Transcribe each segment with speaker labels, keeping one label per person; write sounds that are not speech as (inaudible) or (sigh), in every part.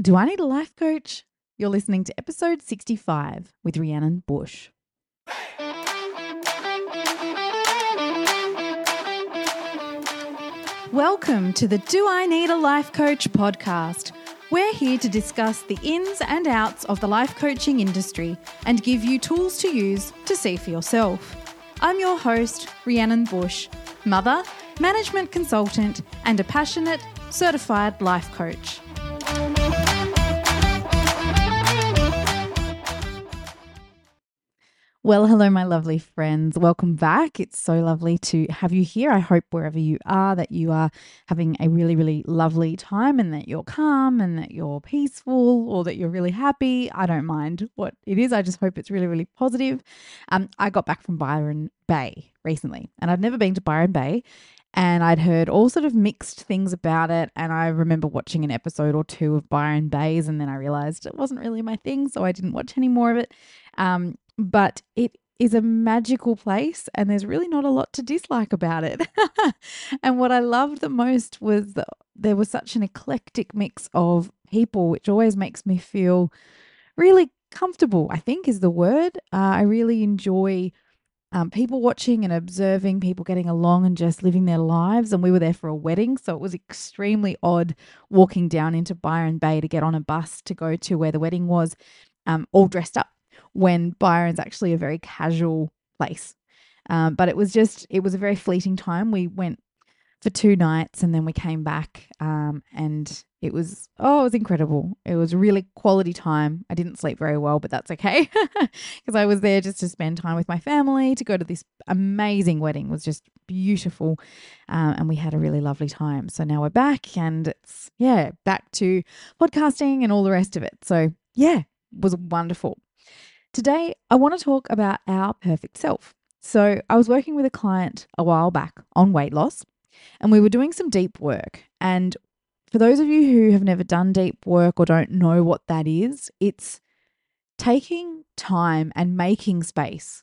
Speaker 1: Do I need a life coach? You're listening to episode 65 with Rhiannon Bush. Welcome to the Do I Need a Life Coach podcast. We're here to discuss the ins and outs of the life coaching industry and give you tools to use to see for yourself. I'm your host, Rhiannon Bush, mother, management consultant, and a passionate, certified life coach. Well, hello, my lovely friends. Welcome back. It's so lovely to have you here. I hope wherever you are that you are having a really, really lovely time and that you're calm and that you're peaceful or that you're really happy. I don't mind what it is. I just hope it's really, really positive. Um, I got back from Byron Bay recently and I'd never been to Byron Bay and I'd heard all sort of mixed things about it. And I remember watching an episode or two of Byron Baes, and then I realized it wasn't really my thing, so I didn't watch any more of it. Um, but it is a magical place and there's really not a lot to dislike about it. (laughs) and what I loved the most was that there was such an eclectic mix of people, which always makes me feel really comfortable, I think is the word. Uh, I really enjoy um, people watching and observing people getting along and just living their lives. And we were there for a wedding, so it was extremely odd walking down into Byron Bay to get on a bus to go to where the wedding was, um, all dressed up when Byron's actually a very casual place. Um, but it was just, it was a very fleeting time. We went for two nights and then we came back um, and it was, oh, it was incredible. It was really quality time. I didn't sleep very well, but that's okay (laughs) because I was there just to spend time with my family, to go to this amazing wedding. It was just beautiful. Um, and we had a really lovely time. So now we're back and it's, yeah, back to podcasting and all the rest of it. So, yeah, was wonderful. Today, I want to talk about our perfect self. So, I was working with a client a while back on weight loss, and we were doing some deep work. And for those of you who have never done deep work or don't know what that is, it's taking time and making space.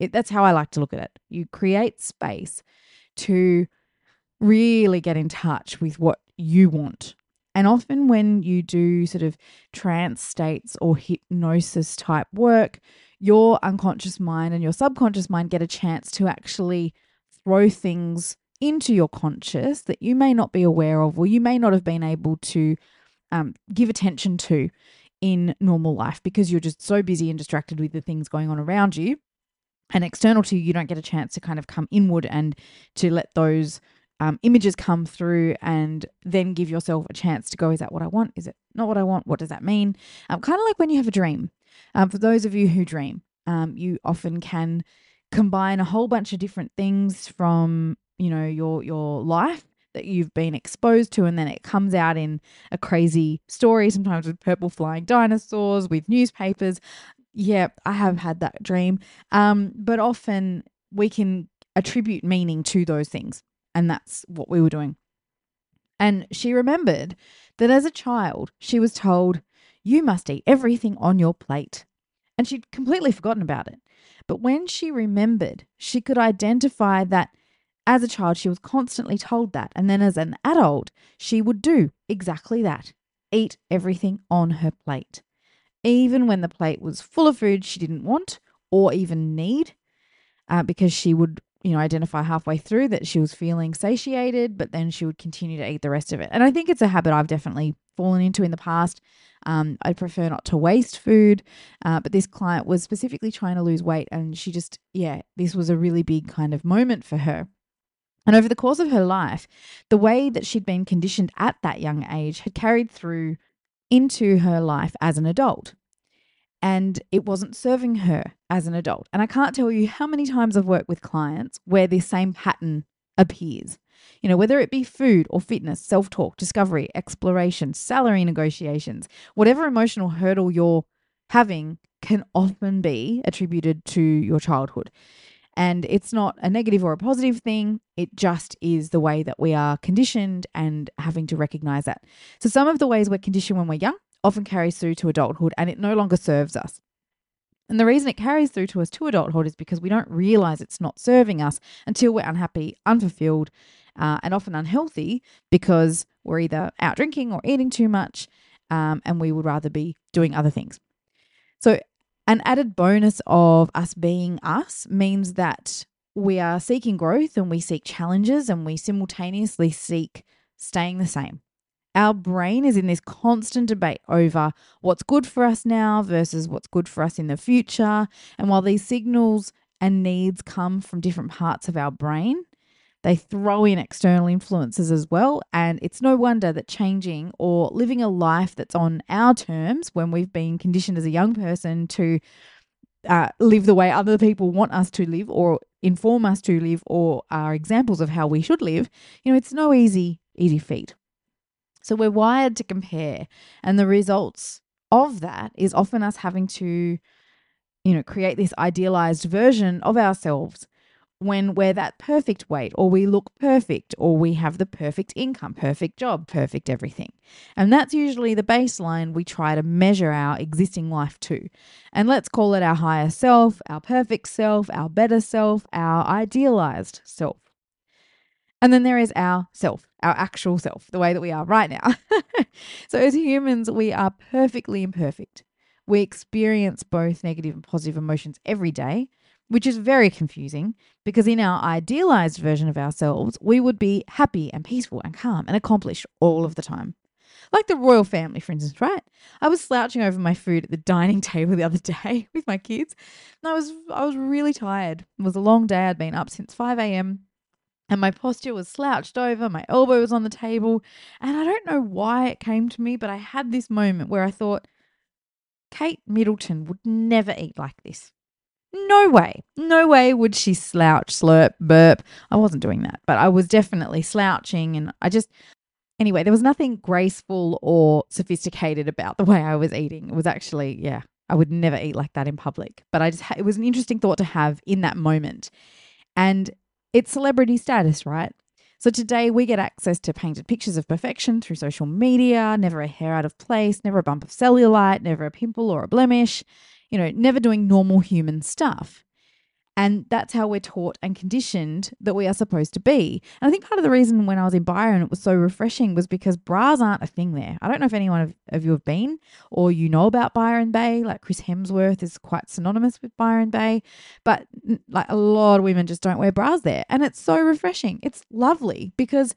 Speaker 1: It, that's how I like to look at it. You create space to really get in touch with what you want and often, when you do sort of trance states or hypnosis type work, your unconscious mind and your subconscious mind get a chance to actually throw things into your conscious that you may not be aware of or you may not have been able to um, give attention to in normal life because you're just so busy and distracted with the things going on around you. And external to you, you don't get a chance to kind of come inward and to let those um, images come through and then give yourself a chance to go, is that what I want? Is it not what I want? What does that mean? Um, kind of like when you have a dream. Um, for those of you who dream, um, you often can combine a whole bunch of different things from, you know, your your life that you've been exposed to and then it comes out in a crazy story sometimes with purple flying dinosaurs with newspapers yeah i have had that dream um, but often we can attribute meaning to those things and that's what we were doing. And she remembered that as a child, she was told, You must eat everything on your plate. And she'd completely forgotten about it. But when she remembered, she could identify that as a child, she was constantly told that. And then as an adult, she would do exactly that eat everything on her plate. Even when the plate was full of food she didn't want or even need, uh, because she would you know, identify halfway through that she was feeling satiated, but then she would continue to eat the rest of it. And I think it's a habit I've definitely fallen into in the past. Um, I prefer not to waste food, uh, but this client was specifically trying to lose weight, and she just, yeah, this was a really big kind of moment for her. And over the course of her life, the way that she'd been conditioned at that young age had carried through into her life as an adult and it wasn't serving her as an adult. And I can't tell you how many times I've worked with clients where this same pattern appears. You know, whether it be food or fitness, self talk, discovery, exploration, salary negotiations, whatever emotional hurdle you're having can often be attributed to your childhood. And it's not a negative or a positive thing. It just is the way that we are conditioned and having to recognize that. So, some of the ways we're conditioned when we're young often carries through to adulthood and it no longer serves us. And the reason it carries through to us to adulthood is because we don't realize it's not serving us until we're unhappy, unfulfilled, uh, and often unhealthy because we're either out drinking or eating too much. um, and we would rather be doing other things. So, an added bonus of us being us means that we are seeking growth and we seek challenges and we simultaneously seek staying the same. Our brain is in this constant debate over what's good for us now versus what's good for us in the future. And while these signals and needs come from different parts of our brain, they throw in external influences as well. And it's no wonder that changing or living a life that's on our terms when we've been conditioned as a young person to uh, live the way other people want us to live or inform us to live or are examples of how we should live, you know, it's no easy, easy feat. So we're wired to compare. And the results of that is often us having to, you know, create this idealized version of ourselves when we're that perfect weight, or we look perfect, or we have the perfect income, perfect job, perfect everything. And that's usually the baseline we try to measure our existing life to. And let's call it our higher self, our perfect self, our better self, our idealized self. And then there is our self, our actual self, the way that we are right now. (laughs) so, as humans, we are perfectly imperfect. We experience both negative and positive emotions every day, which is very confusing because in our idealized version of ourselves, we would be happy and peaceful and calm and accomplished all of the time. Like the royal family, for instance, right? I was slouching over my food at the dining (laughs) table the other day (laughs) with my kids, and I was I was really tired. It was a long day. I'd been up since 5 a.m. and my posture was slouched over, my elbow was on the table, and I don't know why it came to me, but I had this moment where I thought, Kate Middleton would never eat like this. No way. No way would she slouch, slurp, burp. I wasn't doing that, but I was definitely slouching. And I just, anyway, there was nothing graceful or sophisticated about the (laughs) way I was eating. It was actually, yeah, I would never eat like that in public. But I just, it was an interesting thought to have in that moment. And it's celebrity status, right? So today we get access to painted pictures of perfection through social media, never a hair out of place, never a bump of cellulite, never a pimple or a blemish you know, never doing normal human stuff. And that's how we're taught and conditioned that we are supposed to be. And I think part of the reason when I was in Byron it was so refreshing was because bras aren't a thing there. I don't know if anyone of, of you have been or you know about Byron Bay. Like Chris Hemsworth is quite synonymous with Byron Bay, but like a lot of women just don't wear bras there. And it's so refreshing. It's lovely because,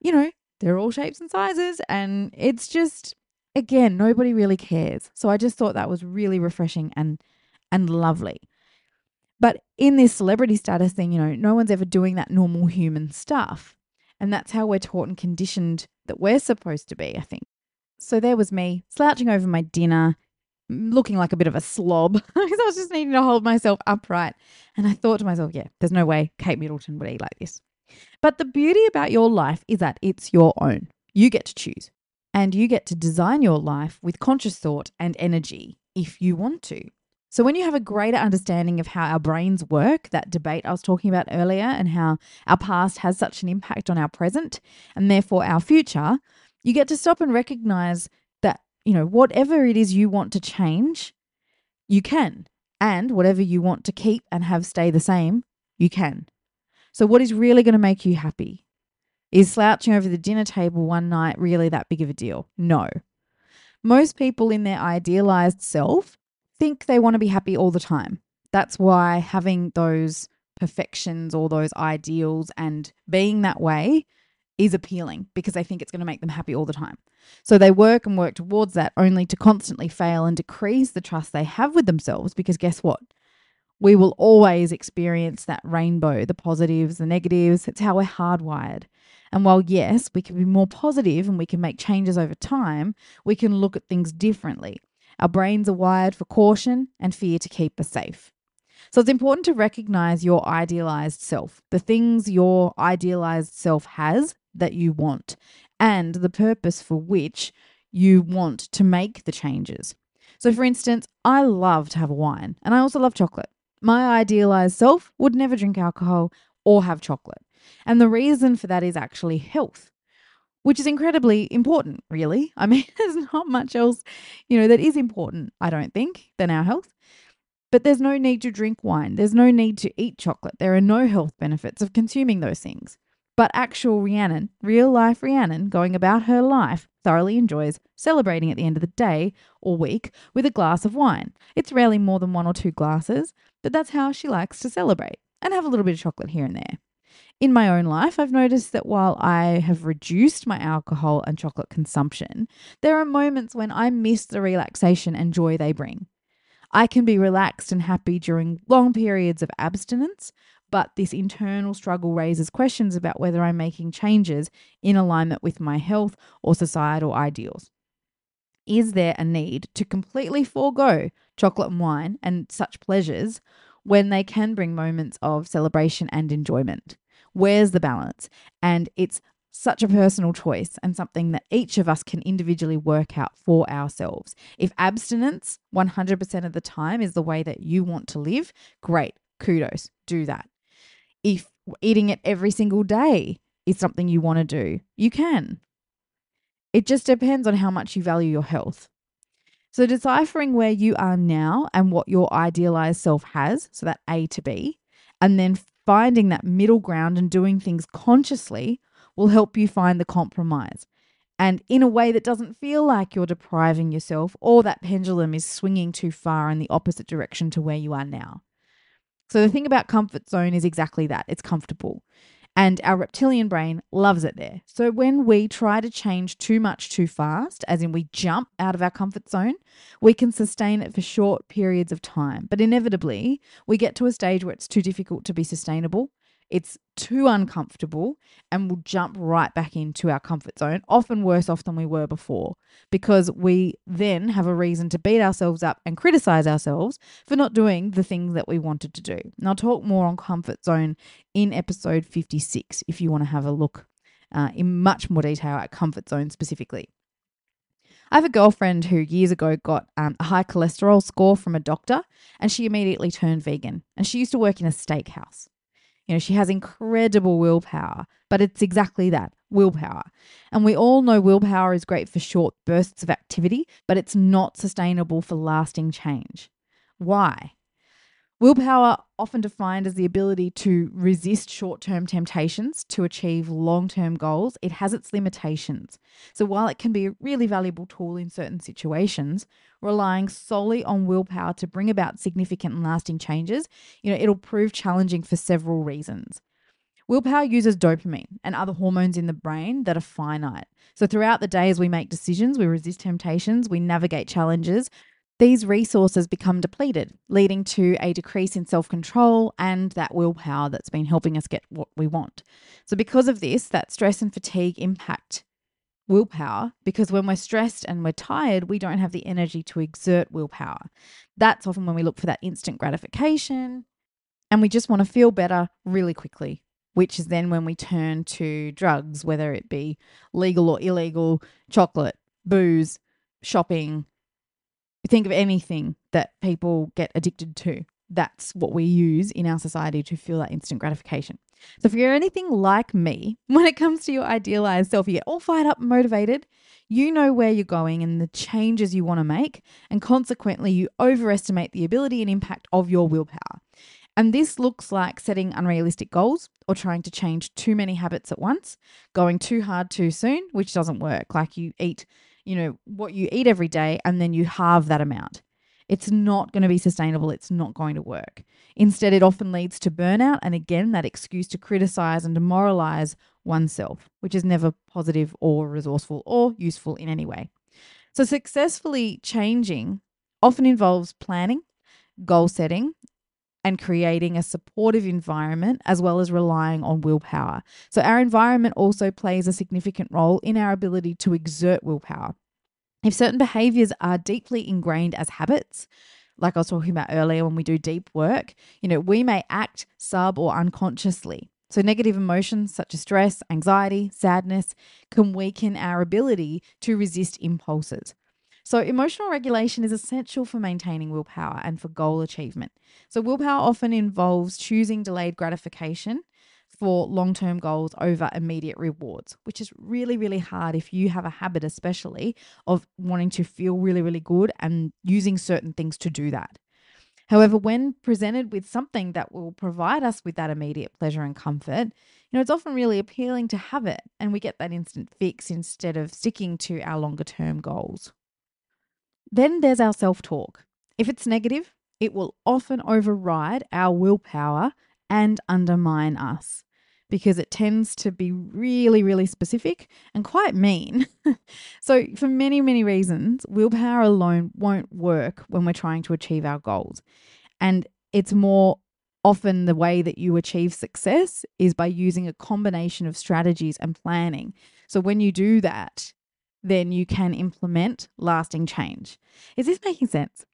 Speaker 1: you know, they're all shapes and sizes and it's just again, nobody really cares. So I just thought that was really refreshing and and lovely. But in this celebrity status thing, you know, no one's ever doing that normal human stuff. And that's how we're taught and conditioned that we're supposed to be, I think. So there was me slouching over my dinner, looking like a bit of a slob (laughs) because I was just needing to hold myself upright. And I thought to myself, yeah, there's no way Kate Middleton would eat like this. But the beauty about your life is that it's your own. You get to choose and you get to design your life with conscious thought and energy if you want to. So, when you have a greater understanding of how our brains work, that debate I was talking about earlier, and how our past has such an impact on our present and therefore our future, you get to stop and recognize that, you know, whatever it is you want to change, you can. And whatever you want to keep and have stay the same, you can. So, what is really going to make you happy? Is slouching over the dinner table one night really that big of a deal? No. Most people in their idealized self think they want to be happy all the time. That's why having those perfections or those ideals and being that way is appealing because they think it's going to make them happy all the time. So they work and work towards that only to constantly fail and decrease the trust they have with themselves because guess what? We will always experience that rainbow, the positives, the negatives. It's how we're hardwired. And while, yes, we can be more positive and we can make changes over time, we can look at things differently. Our brains are wired for caution and fear to keep us safe. So it's important to recognize your idealized self, the things your idealized self has that you want, and the purpose for which you want to make the changes. So, for instance, I love to have wine and I also love chocolate. My idealized self would never drink alcohol or have chocolate. And the reason for that is actually health, which is incredibly important, really. I mean, (laughs) there's not much else, you know, that is important, I don't think, than our health. But there's no need to drink wine. There's no need to eat chocolate. There are no health benefits of consuming those things. But actual Rhiannon, real life Rhiannon, going about her life thoroughly enjoys celebrating at the end of the day or week with a glass of wine. It's rarely more than one or two glasses, but that's how she likes to celebrate and have a little bit of chocolate here and there. In my own life, I've noticed that while I have reduced my alcohol and chocolate consumption, there are moments when I miss the relaxation and joy they bring. I can be relaxed and happy during long periods of abstinence, but this internal struggle raises questions about whether I'm making changes in alignment with my health or societal ideals. Is there a need to completely forego chocolate and wine and such pleasures when they can bring moments of celebration and enjoyment? Where's the balance? And it's such a personal choice and something that each of us can individually work out for ourselves. If abstinence 100% of the time is the way that you want to live, great, kudos, do that. If eating it every single day is something you want to do, you can. It just depends on how much you value your health. So, deciphering where you are now and what your idealized self has, so that A to B, and then finding that middle ground and doing things consciously will help you find the compromise. And in a way that doesn't feel like you're depriving yourself or that pendulum is swinging too far in the opposite direction to where you are now. So, the thing about comfort zone is exactly that it's comfortable. And our reptilian brain loves it there. So, when we try to change too much too fast, as in we jump out of our comfort zone, we can sustain it for short periods of time. But inevitably, we get to a stage where it's too difficult to be sustainable it's too uncomfortable and we'll jump right back into our comfort zone, often worse off than we were before, because we then have a reason to beat ourselves up and criticize ourselves for not doing the things that we wanted to do. And I'll talk more on comfort zone in episode 56 if you want to have a look uh, in much more detail at comfort zone specifically. I have a girlfriend who years ago got um, a high cholesterol score from a doctor and she immediately turned vegan. And she used to work in a steakhouse. You know, she has incredible willpower, but it's exactly that willpower. And we all know willpower is great for short bursts of activity, but it's not sustainable for lasting change. Why? Willpower, often defined as the ability to resist short term temptations to achieve long term goals, it has its limitations. So, while it can be a really valuable tool in certain situations, relying solely on willpower to bring about significant and lasting changes, you know, it'll prove challenging for several reasons. Willpower uses dopamine and other hormones in the brain that are finite. So, throughout the day, as we make decisions, we resist temptations, we navigate challenges, these resources become depleted, leading to a decrease in self control and that willpower that's been helping us get what we want. So, because of this, that stress and fatigue impact willpower because when we're stressed and we're tired, we don't have the energy to exert willpower. That's often when we look for that instant gratification and we just want to feel better really quickly, which is then when we turn to drugs, whether it be legal or illegal, chocolate, booze, shopping, think of anything that people get addicted to. That's what we use in our society to feel that instant gratification. So, if you're anything like me, (laughs) when it comes to your idealized self, you get all fired up motivated, you know where you're going and the changes you want to make, and consequently, you overestimate the ability and impact of your willpower. And this looks like setting unrealistic goals or trying to change too many habits at once, going too hard too soon, which doesn't work. Like you eat you know, what you eat every day and then you halve that amount. It's not going to be sustainable. It's not going to work. Instead, it often leads to burnout and again, that excuse to criticize and demoralize oneself, which is never positive or resourceful or useful in any way. So, successfully changing often involves planning, goal setting, and creating a supportive environment as well as relying on willpower. So, our environment also plays a significant role in our ability to exert willpower. If certain behaviors are deeply ingrained as habits, like I was talking about earlier when we do deep work, you know, we may act sub or unconsciously. So, negative emotions such as stress, anxiety, sadness can weaken our ability to resist impulses. So, emotional regulation is essential for maintaining willpower and for goal achievement. So, willpower often involves choosing delayed gratification for long term goals over immediate rewards, which is really, really hard if you have a habit, especially of wanting to feel really, really good and using certain things to do that. However, when presented with something that will provide us with that immediate pleasure and comfort, you know, it's often really appealing to have it and we get that instant fix instead of sticking to our longer term goals. Then there's our self talk. If it's negative, it will often override our willpower and undermine us because it tends to be really, really specific and quite mean. (laughs) so, for many, many reasons, willpower alone won't work when we're trying to achieve our goals. And it's more often the way that you achieve success is by using a combination of strategies and planning. So, when you do that, then you can implement lasting change. Is this making sense?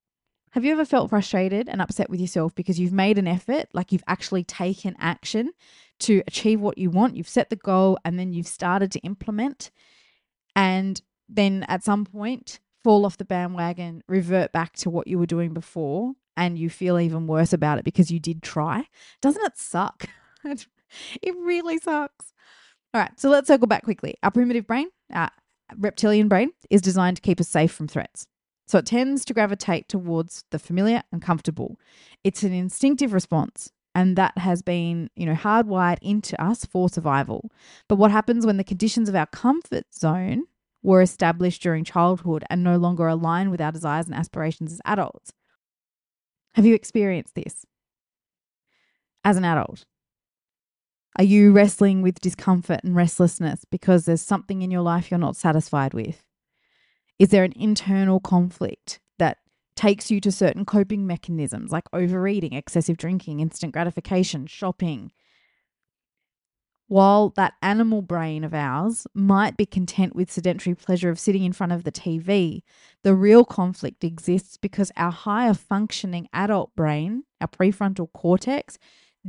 Speaker 1: Have you ever felt frustrated and upset with yourself because you've made an effort, like you've actually taken action to achieve what you want? You've set the goal and then you've started to implement, and then at some point, fall off the bandwagon, revert back to what you were doing before, and you feel even worse about it because you did try. Doesn't it suck? (laughs) it really sucks. All right, so let's circle back quickly. Our primitive brain, our reptilian brain, is designed to keep us safe from threats. So it tends to gravitate towards the familiar and comfortable. It's an instinctive response and that has been, you know, hardwired into us for survival. But what happens when the conditions of our comfort zone were established during childhood and no longer align with our desires and aspirations as adults? Have you experienced this as an adult? Are you wrestling with discomfort and restlessness because there's something in your life you're not satisfied with? Is there an internal conflict that takes you to certain coping mechanisms like overeating, excessive drinking, instant gratification, shopping? While that animal brain of ours might be content with sedentary pleasure of sitting in front of the TV, the real conflict exists because our higher functioning adult brain, our prefrontal cortex,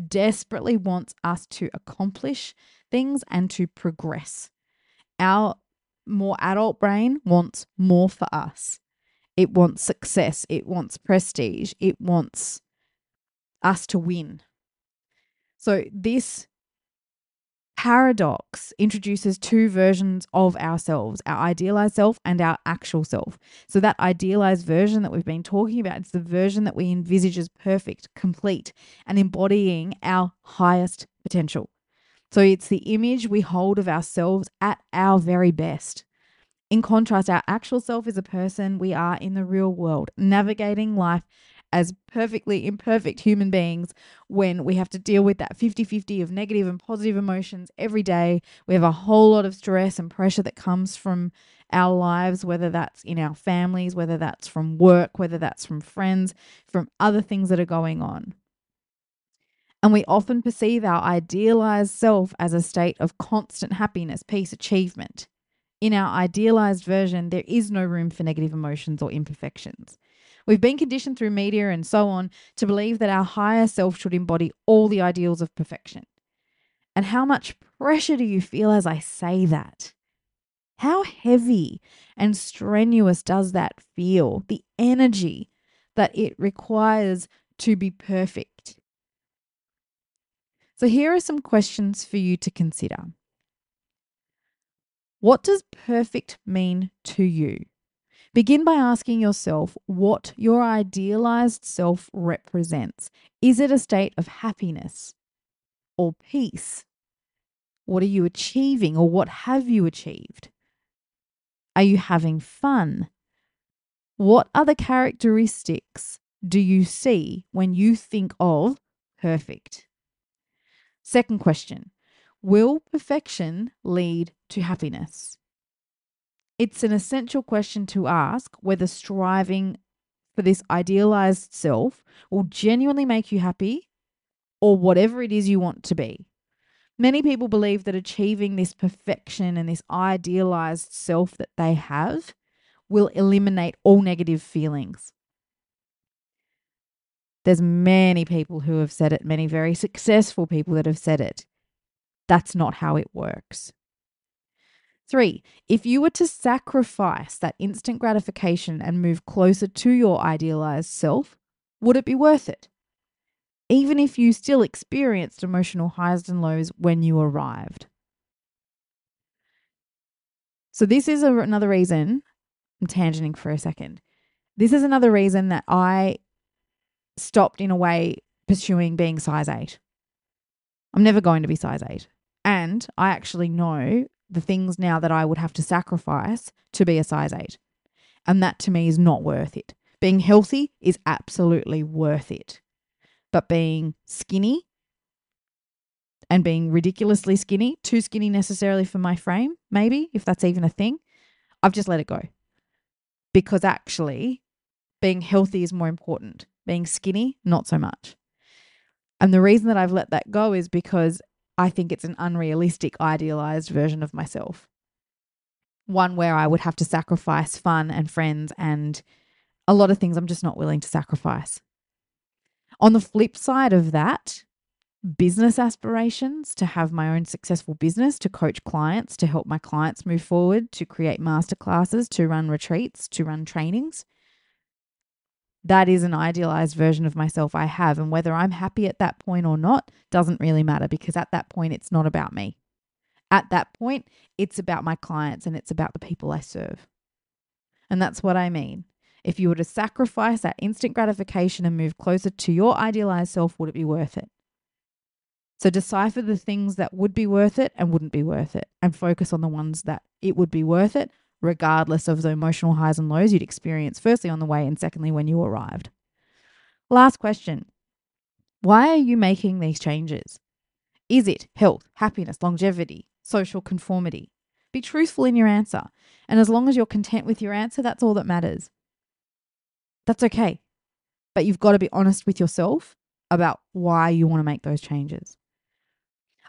Speaker 1: desperately wants us to accomplish things and to progress. Our more adult brain wants more for us. It wants success, it wants prestige, it wants us to win. So, this paradox introduces two versions of ourselves our idealized self and our actual self. So, that idealized version that we've been talking about, it's the version that we envisage as perfect, complete, and embodying our highest potential. So it's the image we hold of ourselves at our very best. In contrast, our actual self is a person we are in the real world, navigating life as perfectly imperfect human beings when we have to deal with that 50 50 of negative and positive emotions every day. We have a whole lot of stress and pressure that comes from our lives, whether that's in our families, whether that's from work, whether that's from friends, from other things that are going on. And we often perceive our idealized self as a state of constant happiness, peace, achievement. In our idealized version, there is no room for negative emotions or imperfections. We've been conditioned through media and so on to believe that our higher self should embody all the ideals of perfection. And how much pressure do you feel as I say that? How heavy and strenuous does that feel? The energy that it requires to be perfect. So, here are some questions for you to consider. What does perfect mean to you? Begin by asking yourself what your idealized self represents. Is it a state of happiness or peace? What are you achieving or what have you achieved? Are you having fun? What other characteristics do you see when you think of perfect? Second question Will perfection lead to happiness? It's an essential question to ask whether striving for this idealized self will genuinely make you happy or whatever it is you want to be. Many people believe that achieving this perfection and this idealized self that they have will eliminate all negative feelings. There's many people who have said it, many very successful people that have said it. That's not how it works. Three, if you were to sacrifice that instant gratification and move closer to your idealized self, would it be worth it? Even if you still experienced emotional highs and lows when you arrived. So, this is a, another reason, I'm tangenting for a second. This is another reason that I stopped in a way pursuing being size eight. I'm never going to be size eight. And I actually know the things now that I would have to sacrifice to be a size eight. And that to me is not worth it. Being healthy is absolutely worth it. But being skinny and being ridiculously skinny, too skinny necessarily for my frame, maybe, if that's even a thing, I've just let it go. Because actually, being healthy is more important. Being skinny, not so much. And the reason that I've let that go is because I think it's an unrealistic, idealized version of myself. One where I would have to sacrifice fun and friends and a lot of things I'm just not willing to sacrifice. On the flip side of that, business aspirations to have my own successful business, to coach clients, to help my clients move forward, to create masterclasses, to run retreats, to run trainings. That is an idealized version of myself I have. And whether I'm happy at that point or not doesn't really matter because at that point, it's not about me. At that point, it's about my clients and it's about the people I serve. And that's what I mean. If you were to sacrifice that instant gratification and move closer to your idealized self, would it be worth it? So decipher the things that would be worth it and wouldn't be worth it, and focus on the ones that it would be worth it, regardless of the emotional highs and lows you'd experience, firstly on the way, and secondly when you arrived. Last question Why are you making these changes? Is it health, happiness, longevity, social conformity? Be truthful in your answer. And as long as you're content with your answer, that's all that matters. That's okay. But you've got to be honest with yourself about why you want to make those changes.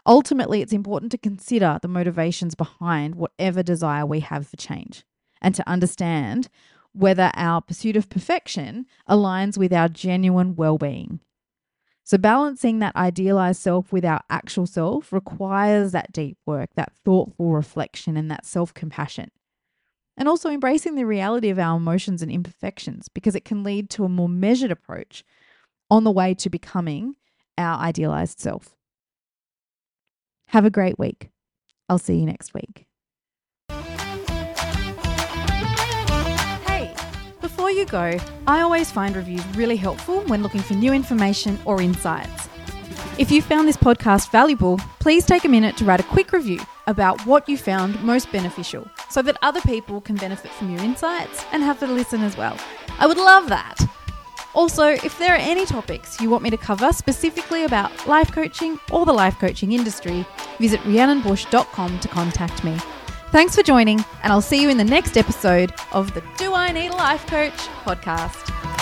Speaker 1: Ultimately, it's important to consider the motivations behind whatever desire we have for change and to understand whether our pursuit of perfection aligns with our genuine well being. So, balancing that idealized self with our actual self requires that deep work, that thoughtful reflection, and that self compassion. And also embracing the reality of our emotions and imperfections because it can lead to a more measured approach on the way to becoming our idealized self. Have a great week. I'll see you next week.
Speaker 2: Hey, before you go, I always find reviews really helpful when looking for new information or insights. If you found this podcast valuable, please take a minute to write a quick review about what you found most beneficial so that other people can benefit from your insights and have a listen as well. I would love that. Also, if there are any topics you want me to cover specifically about life coaching or the life coaching industry, visit rhiannonbush.com to contact me. Thanks for joining, and I'll see you in the next episode of the Do I Need a Life Coach podcast.